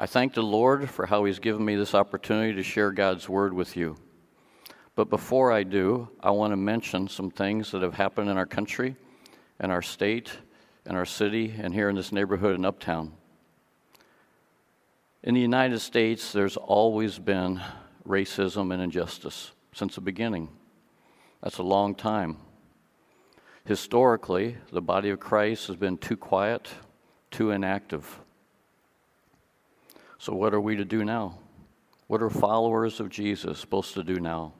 I thank the Lord for how He's given me this opportunity to share God's Word with you. But before I do, I want to mention some things that have happened in our country, and our state, and our city, and here in this neighborhood in Uptown. In the United States, there's always been racism and injustice since the beginning. That's a long time. Historically, the body of Christ has been too quiet, too inactive. So, what are we to do now? What are followers of Jesus supposed to do now?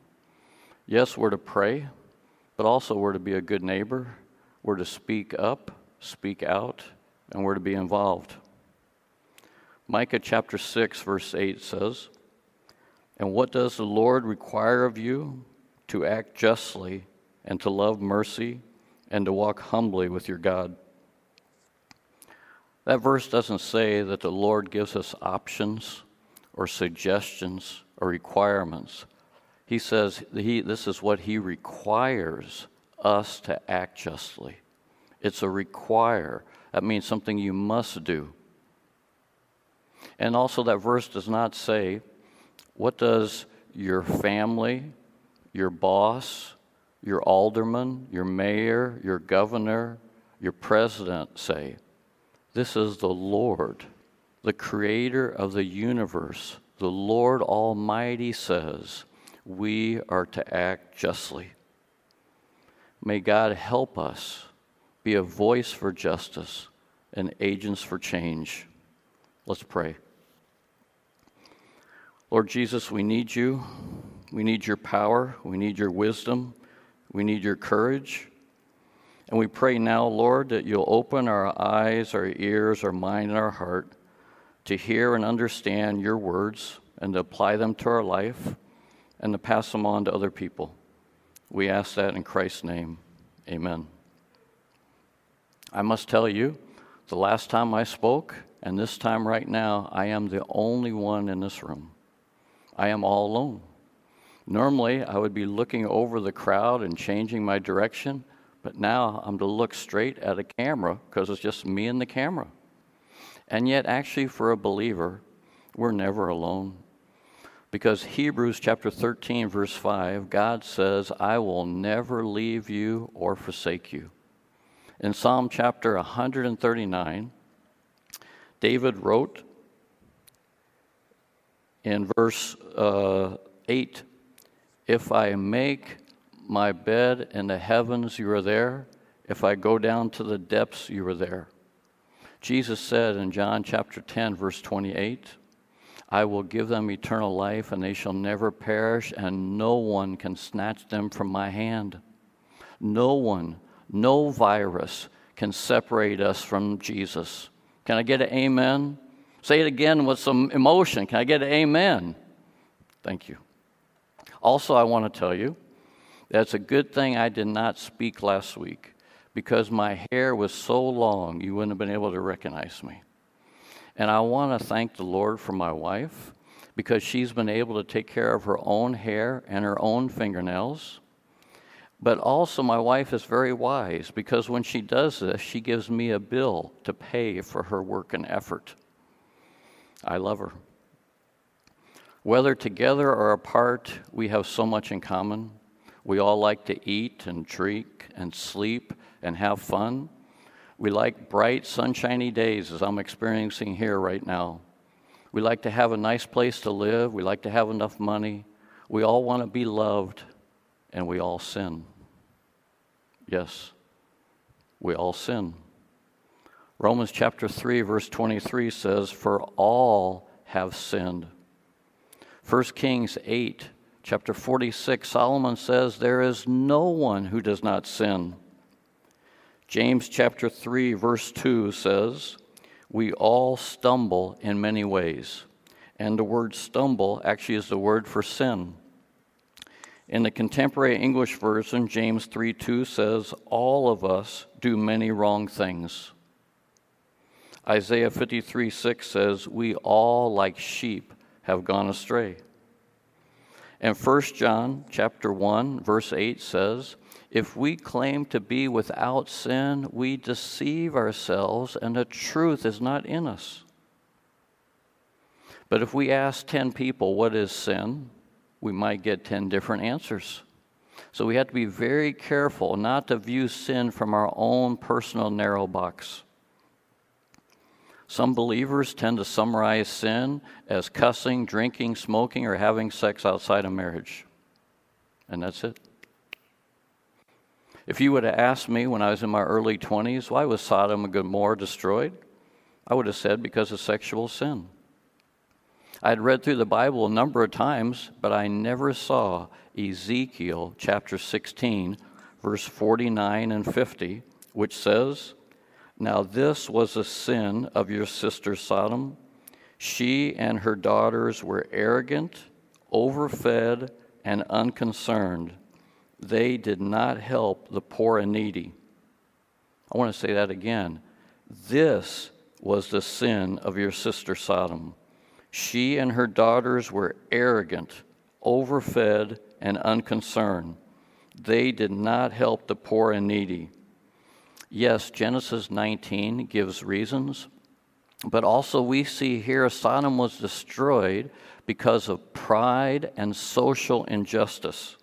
Yes, we're to pray, but also we're to be a good neighbor. We're to speak up, speak out, and we're to be involved. Micah chapter 6, verse 8 says, And what does the Lord require of you? To act justly, and to love mercy, and to walk humbly with your God. That verse doesn't say that the Lord gives us options or suggestions or requirements. He says he, this is what He requires us to act justly. It's a require. That means something you must do. And also, that verse does not say, what does your family, your boss, your alderman, your mayor, your governor, your president say? This is the Lord, the creator of the universe. The Lord Almighty says, we are to act justly. May God help us be a voice for justice and agents for change. Let's pray. Lord Jesus, we need you. We need your power. We need your wisdom. We need your courage. And we pray now, Lord, that you'll open our eyes, our ears, our mind, and our heart to hear and understand your words and to apply them to our life and to pass them on to other people. We ask that in Christ's name. Amen. I must tell you, the last time I spoke, and this time right now, I am the only one in this room. I am all alone. Normally, I would be looking over the crowd and changing my direction, but now I'm to look straight at a camera because it's just me and the camera. And yet, actually, for a believer, we're never alone. Because Hebrews chapter 13, verse 5, God says, I will never leave you or forsake you. In Psalm chapter 139, David wrote, in verse uh, 8 If I make my bed in the heavens, you are there. If I go down to the depths, you are there. Jesus said in John chapter 10, verse 28, I will give them eternal life, and they shall never perish, and no one can snatch them from my hand. No one, no virus can separate us from Jesus. Can I get an amen? Say it again with some emotion. Can I get an amen? Thank you. Also, I want to tell you that it's a good thing I did not speak last week because my hair was so long you wouldn't have been able to recognize me. And I want to thank the Lord for my wife because she's been able to take care of her own hair and her own fingernails. But also, my wife is very wise because when she does this, she gives me a bill to pay for her work and effort. I love her. Whether together or apart, we have so much in common. We all like to eat and drink and sleep and have fun. We like bright, sunshiny days, as I'm experiencing here right now. We like to have a nice place to live. We like to have enough money. We all want to be loved, and we all sin. Yes, we all sin. Romans chapter 3, verse 23 says, For all have sinned. 1 Kings 8, chapter 46, Solomon says, There is no one who does not sin. James chapter 3, verse 2 says, We all stumble in many ways. And the word stumble actually is the word for sin. In the contemporary English version, James 3 2 says, All of us do many wrong things. Isaiah 53 6 says, We all, like sheep, have gone astray. And 1 John chapter 1, verse 8 says, If we claim to be without sin, we deceive ourselves, and the truth is not in us. But if we ask 10 people, what is sin? We might get 10 different answers. So we have to be very careful not to view sin from our own personal narrow box. Some believers tend to summarize sin as cussing, drinking, smoking, or having sex outside of marriage. And that's it. If you would have asked me when I was in my early 20s, why was Sodom and Gomorrah destroyed? I would have said because of sexual sin. I had read through the Bible a number of times, but I never saw Ezekiel chapter 16, verse 49 and 50, which says, Now this was a sin of your sister Sodom. She and her daughters were arrogant, overfed, and unconcerned. They did not help the poor and needy. I want to say that again. This was the sin of your sister Sodom. She and her daughters were arrogant, overfed, and unconcerned. They did not help the poor and needy. Yes, Genesis 19 gives reasons, but also we see here Sodom was destroyed because of pride and social injustice.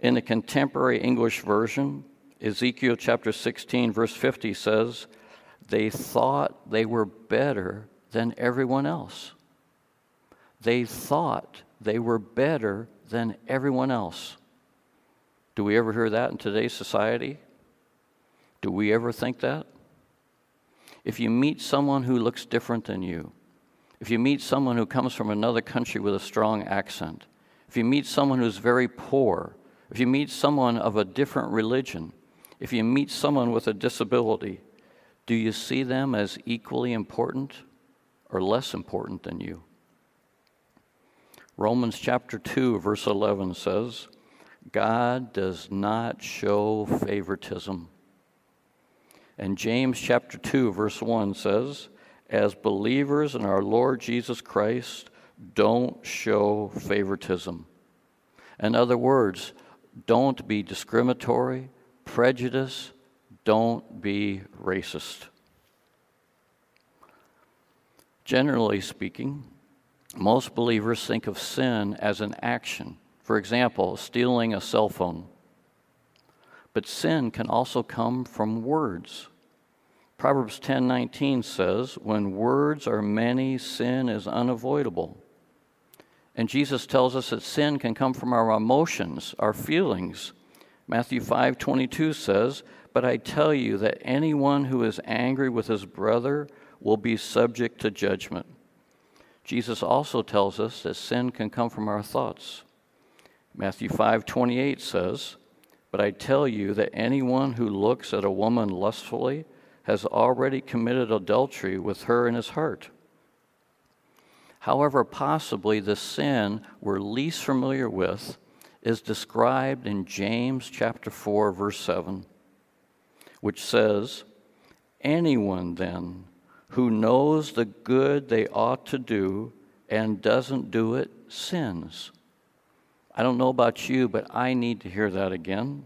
In the contemporary English version, Ezekiel chapter 16, verse 50 says, They thought they were better than everyone else. They thought they were better than everyone else. Do we ever hear that in today's society? Do we ever think that? If you meet someone who looks different than you, if you meet someone who comes from another country with a strong accent, if you meet someone who's very poor, if you meet someone of a different religion, if you meet someone with a disability, do you see them as equally important or less important than you? Romans chapter 2, verse 11 says, God does not show favoritism. And James chapter 2, verse 1 says, As believers in our Lord Jesus Christ, don't show favoritism. In other words, don't be discriminatory, prejudice, don't be racist. Generally speaking, most believers think of sin as an action. For example, stealing a cell phone. But sin can also come from words. Proverbs 10:19 says, "When words are many, sin is unavoidable." And Jesus tells us that sin can come from our emotions, our feelings. Matthew 5:22 says, "But I tell you that anyone who is angry with his brother will be subject to judgment." Jesus also tells us that sin can come from our thoughts. Matthew 5:28 says, "But I tell you that anyone who looks at a woman lustfully has already committed adultery with her in his heart." However, possibly the sin we're least familiar with is described in James chapter 4 verse 7, which says, "Anyone then who knows the good they ought to do and doesn't do it sins. I don't know about you, but I need to hear that again.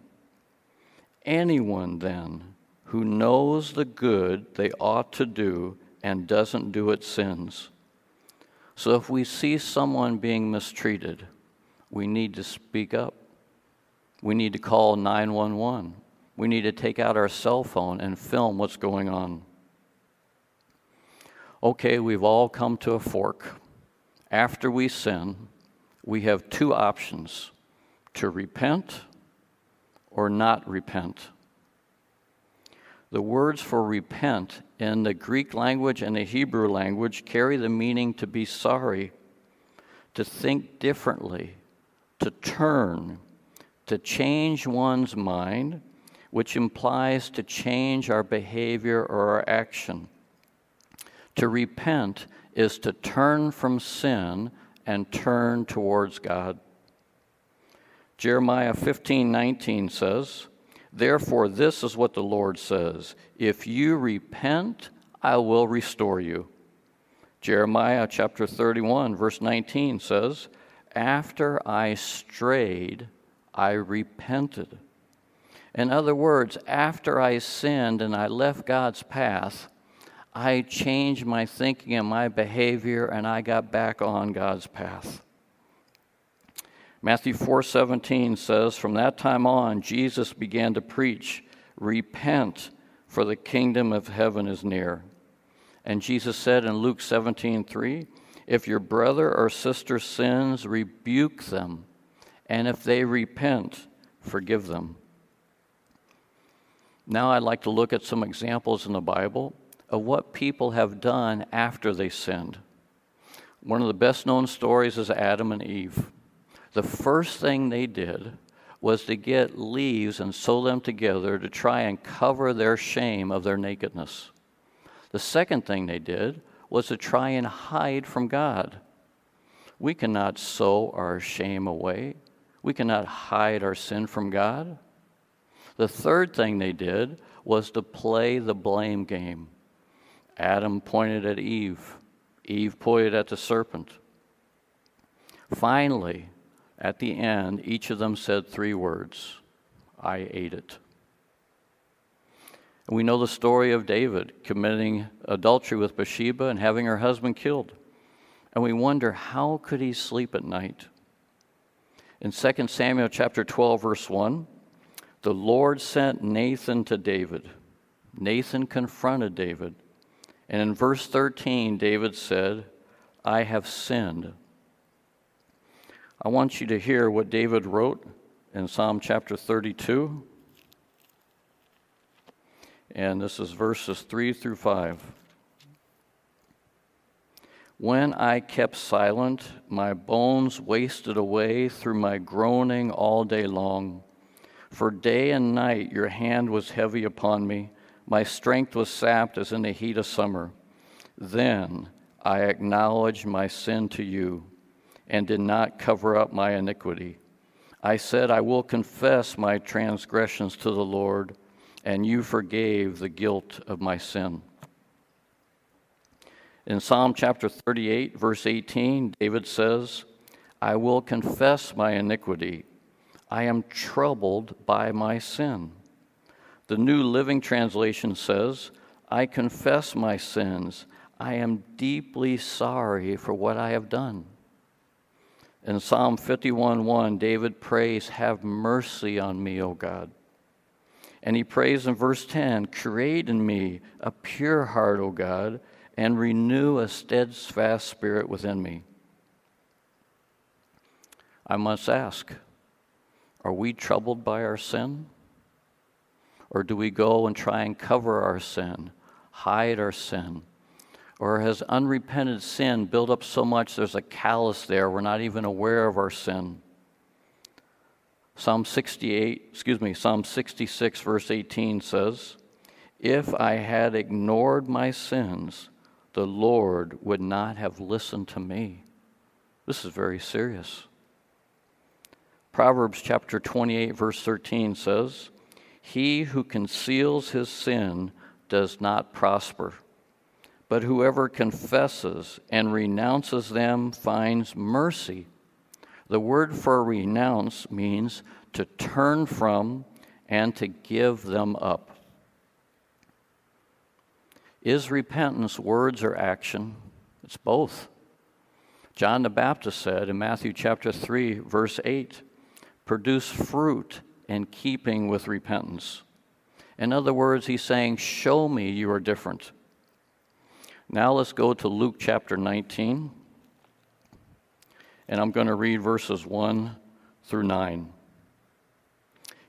Anyone then who knows the good they ought to do and doesn't do it sins. So if we see someone being mistreated, we need to speak up. We need to call 911. We need to take out our cell phone and film what's going on okay, we've all come to a fork. After we sin, we have two options to repent or not repent. The words for repent in the Greek language and the Hebrew language carry the meaning to be sorry, to think differently, to turn, to change one's mind, which implies to change our behavior or our action. To repent is to turn from sin and turn towards God. Jeremiah 15 19 says, Therefore, this is what the Lord says If you repent, I will restore you. Jeremiah chapter 31, verse 19 says, After I strayed, I repented. In other words, after I sinned and I left God's path, I changed my thinking and my behavior, and I got back on God's path. Matthew 4:17 says, "From that time on, Jesus began to preach, repent, for the kingdom of heaven is near." And Jesus said in Luke 17:3, "If your brother or sister sins, rebuke them, and if they repent, forgive them." Now I'd like to look at some examples in the Bible of what people have done after they sinned. One of the best known stories is Adam and Eve. The first thing they did was to get leaves and sew them together to try and cover their shame of their nakedness. The second thing they did was to try and hide from God. We cannot sew our shame away. We cannot hide our sin from God. The third thing they did was to play the blame game. Adam pointed at Eve, Eve pointed at the serpent. Finally, at the end, each of them said three words I ate it. And we know the story of David committing adultery with Bathsheba and having her husband killed. And we wonder how could he sleep at night? In 2 Samuel chapter 12 verse 1, the Lord sent Nathan to David. Nathan confronted David. And in verse 13, David said, I have sinned. I want you to hear what David wrote in Psalm chapter 32. And this is verses 3 through 5. When I kept silent, my bones wasted away through my groaning all day long. For day and night your hand was heavy upon me. My strength was sapped as in the heat of summer. Then I acknowledged my sin to you and did not cover up my iniquity. I said, I will confess my transgressions to the Lord, and you forgave the guilt of my sin. In Psalm chapter 38, verse 18, David says, I will confess my iniquity I am troubled by my sin. The New Living Translation says, I confess my sins. I am deeply sorry for what I have done. In Psalm 51:1, David prays, Have mercy on me, O God. And he prays in verse 10, Create in me a pure heart, O God, and renew a steadfast spirit within me. I must ask, are we troubled by our sin? Or do we go and try and cover our sin, hide our sin? Or has unrepented sin built up so much there's a callus there, we're not even aware of our sin? Psalm 68, excuse me, Psalm 66, verse 18 says, If I had ignored my sins, the Lord would not have listened to me. This is very serious. Proverbs chapter 28, verse 13 says, He who conceals his sin does not prosper, but whoever confesses and renounces them finds mercy. The word for renounce means to turn from and to give them up. Is repentance words or action? It's both. John the Baptist said in Matthew chapter 3, verse 8, produce fruit in keeping with repentance. In other words, he's saying, Show me you are different. Now let's go to Luke chapter 19, and I'm going to read verses 1 through 9.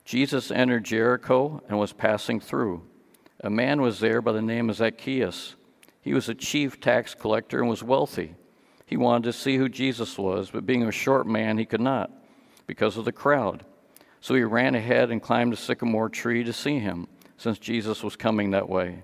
Jesus entered Jericho and was passing through. A man was there by the name of Zacchaeus. He was a chief tax collector and was wealthy. He wanted to see who Jesus was, but being a short man, he could not because of the crowd. So he ran ahead and climbed a sycamore tree to see him, since Jesus was coming that way.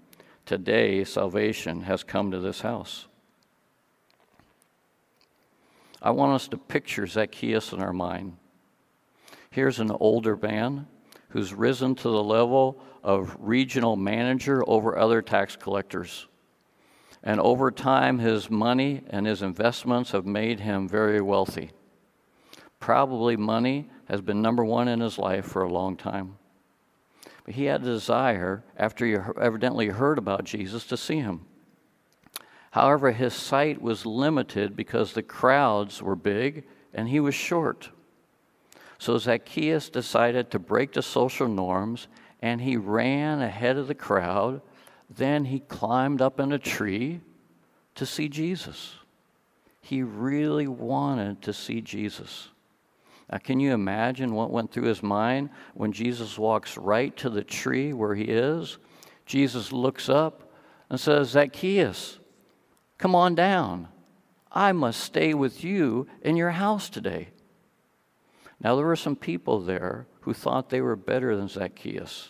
Today, salvation has come to this house. I want us to picture Zacchaeus in our mind. Here's an older man who's risen to the level of regional manager over other tax collectors. And over time, his money and his investments have made him very wealthy. Probably money has been number one in his life for a long time. He had a desire, after he evidently heard about Jesus, to see him. However, his sight was limited because the crowds were big and he was short. So Zacchaeus decided to break the social norms and he ran ahead of the crowd. Then he climbed up in a tree to see Jesus. He really wanted to see Jesus. Now, can you imagine what went through his mind when Jesus walks right to the tree where he is? Jesus looks up and says, Zacchaeus, come on down. I must stay with you in your house today. Now, there were some people there who thought they were better than Zacchaeus,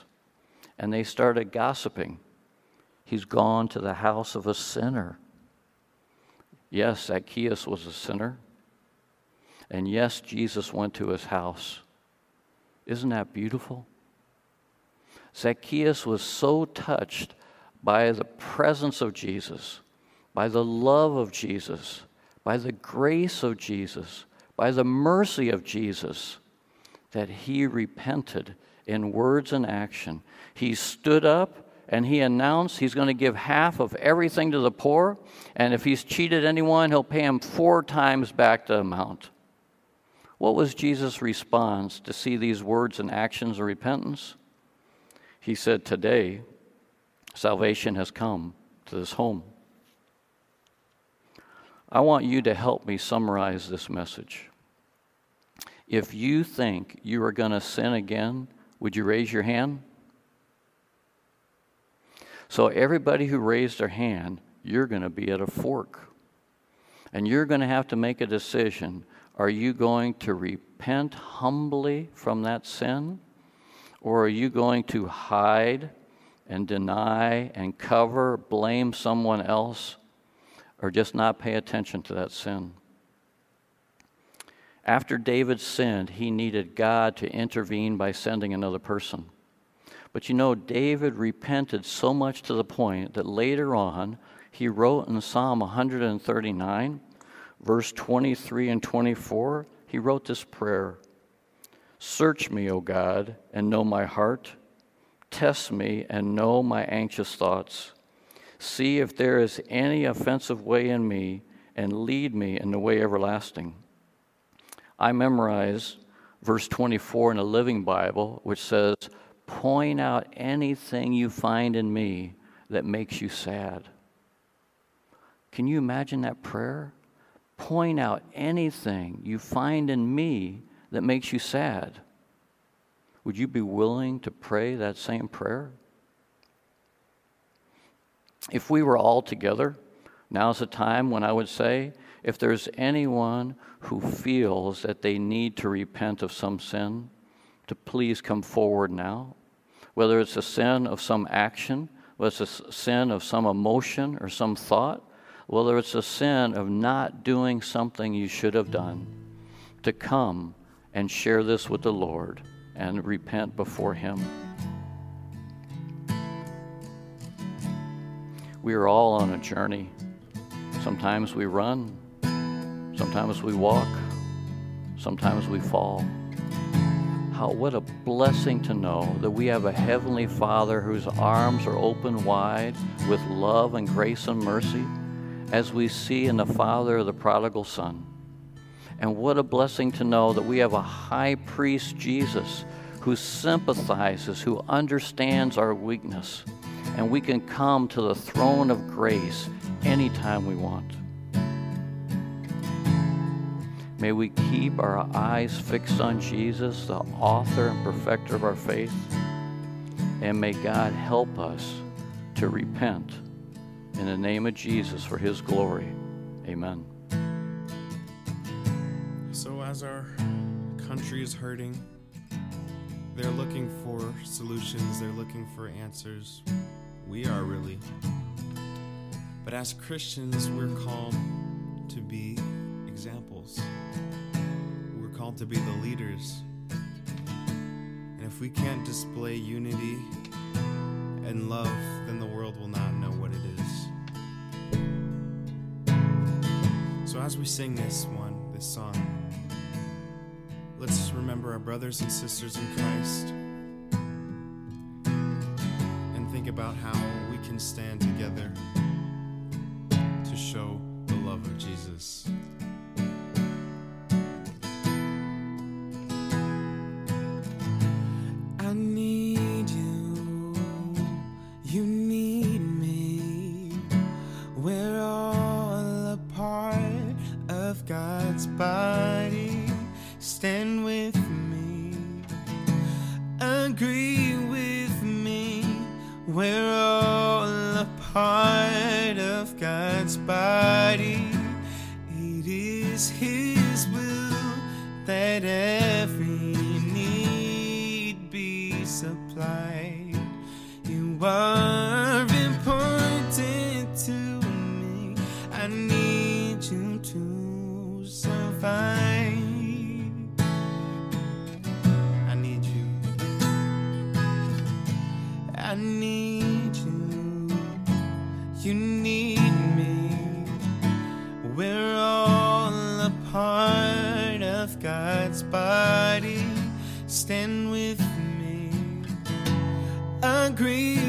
and they started gossiping. He's gone to the house of a sinner. Yes, Zacchaeus was a sinner. And yes, Jesus went to his house. Isn't that beautiful? Zacchaeus was so touched by the presence of Jesus, by the love of Jesus, by the grace of Jesus, by the mercy of Jesus, that he repented in words and action. He stood up and he announced he's going to give half of everything to the poor, and if he's cheated anyone, he'll pay him four times back the amount. What was Jesus' response to see these words and actions of repentance? He said, Today, salvation has come to this home. I want you to help me summarize this message. If you think you are going to sin again, would you raise your hand? So, everybody who raised their hand, you're going to be at a fork. And you're going to have to make a decision are you going to repent humbly from that sin? Or are you going to hide and deny and cover, blame someone else, or just not pay attention to that sin? After David sinned, he needed God to intervene by sending another person. But you know, David repented so much to the point that later on he wrote in Psalm 139 verse 23 and 24, he wrote this prayer Search me, O God, and know my heart. Test me and know my anxious thoughts. See if there is any offensive way in me, and lead me in the way everlasting. I memorize verse 24 in the Living Bible, which says, Point out anything you find in me that makes you sad. Can you imagine that prayer? Point out anything you find in me that makes you sad, would you be willing to pray that same prayer? If we were all together, now's the time when I would say, if there's anyone who feels that they need to repent of some sin, to please come forward now. Whether it's a sin of some action, whether it's a sin of some emotion or some thought, whether it's a sin of not doing something you should have done, to come and share this with the Lord and repent before Him. We are all on a journey. Sometimes we run, sometimes we walk, sometimes we fall. How, what a blessing to know that we have a Heavenly Father whose arms are open wide with love and grace and mercy as we see in the father of the prodigal son. And what a blessing to know that we have a high priest, Jesus, who sympathizes, who understands our weakness, and we can come to the throne of grace anytime we want. May we keep our eyes fixed on Jesus, the author and perfecter of our faith, and may God help us to repent in the name of Jesus for his glory. Amen. So, as our country is hurting, they're looking for solutions, they're looking for answers. We are really. But as Christians, we're called to be examples. We're called to be the leaders. And if we can't display unity and love, then the world will not as we sing this one, this song, let's remember our brothers and sisters in Christ and think about how we can stand together to show the love of Jesus. Supplied. You are important to me. I need you to survive. I need you. I need you. You need me. We're all a part of God's body. Agree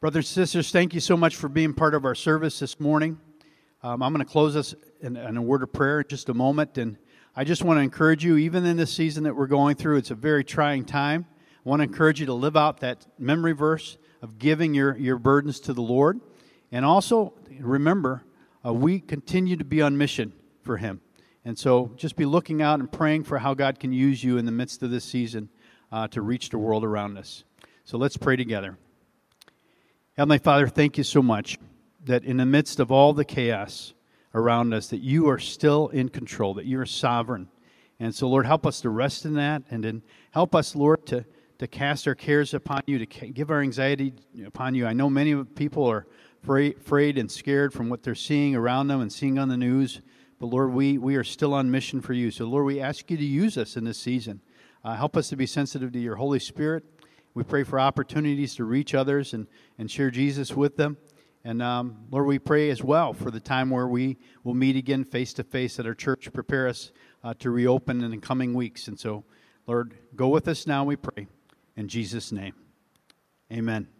Brothers and sisters, thank you so much for being part of our service this morning. Um, I'm going to close us in, in a word of prayer in just a moment. And I just want to encourage you, even in this season that we're going through, it's a very trying time. I want to encourage you to live out that memory verse of giving your, your burdens to the Lord. And also, remember, uh, we continue to be on mission for Him. And so just be looking out and praying for how God can use you in the midst of this season uh, to reach the world around us. So let's pray together. Heavenly Father, thank you so much that in the midst of all the chaos around us, that you are still in control, that you are sovereign. And so, Lord, help us to rest in that, and then help us, Lord, to, to cast our cares upon you, to give our anxiety upon you. I know many people are afraid, afraid and scared from what they're seeing around them and seeing on the news. But Lord, we, we are still on mission for you. So, Lord, we ask you to use us in this season. Uh, help us to be sensitive to your Holy Spirit. We pray for opportunities to reach others and, and share Jesus with them. And um, Lord, we pray as well for the time where we will meet again face to face at our church. Prepare us uh, to reopen in the coming weeks. And so, Lord, go with us now, we pray. In Jesus' name, amen.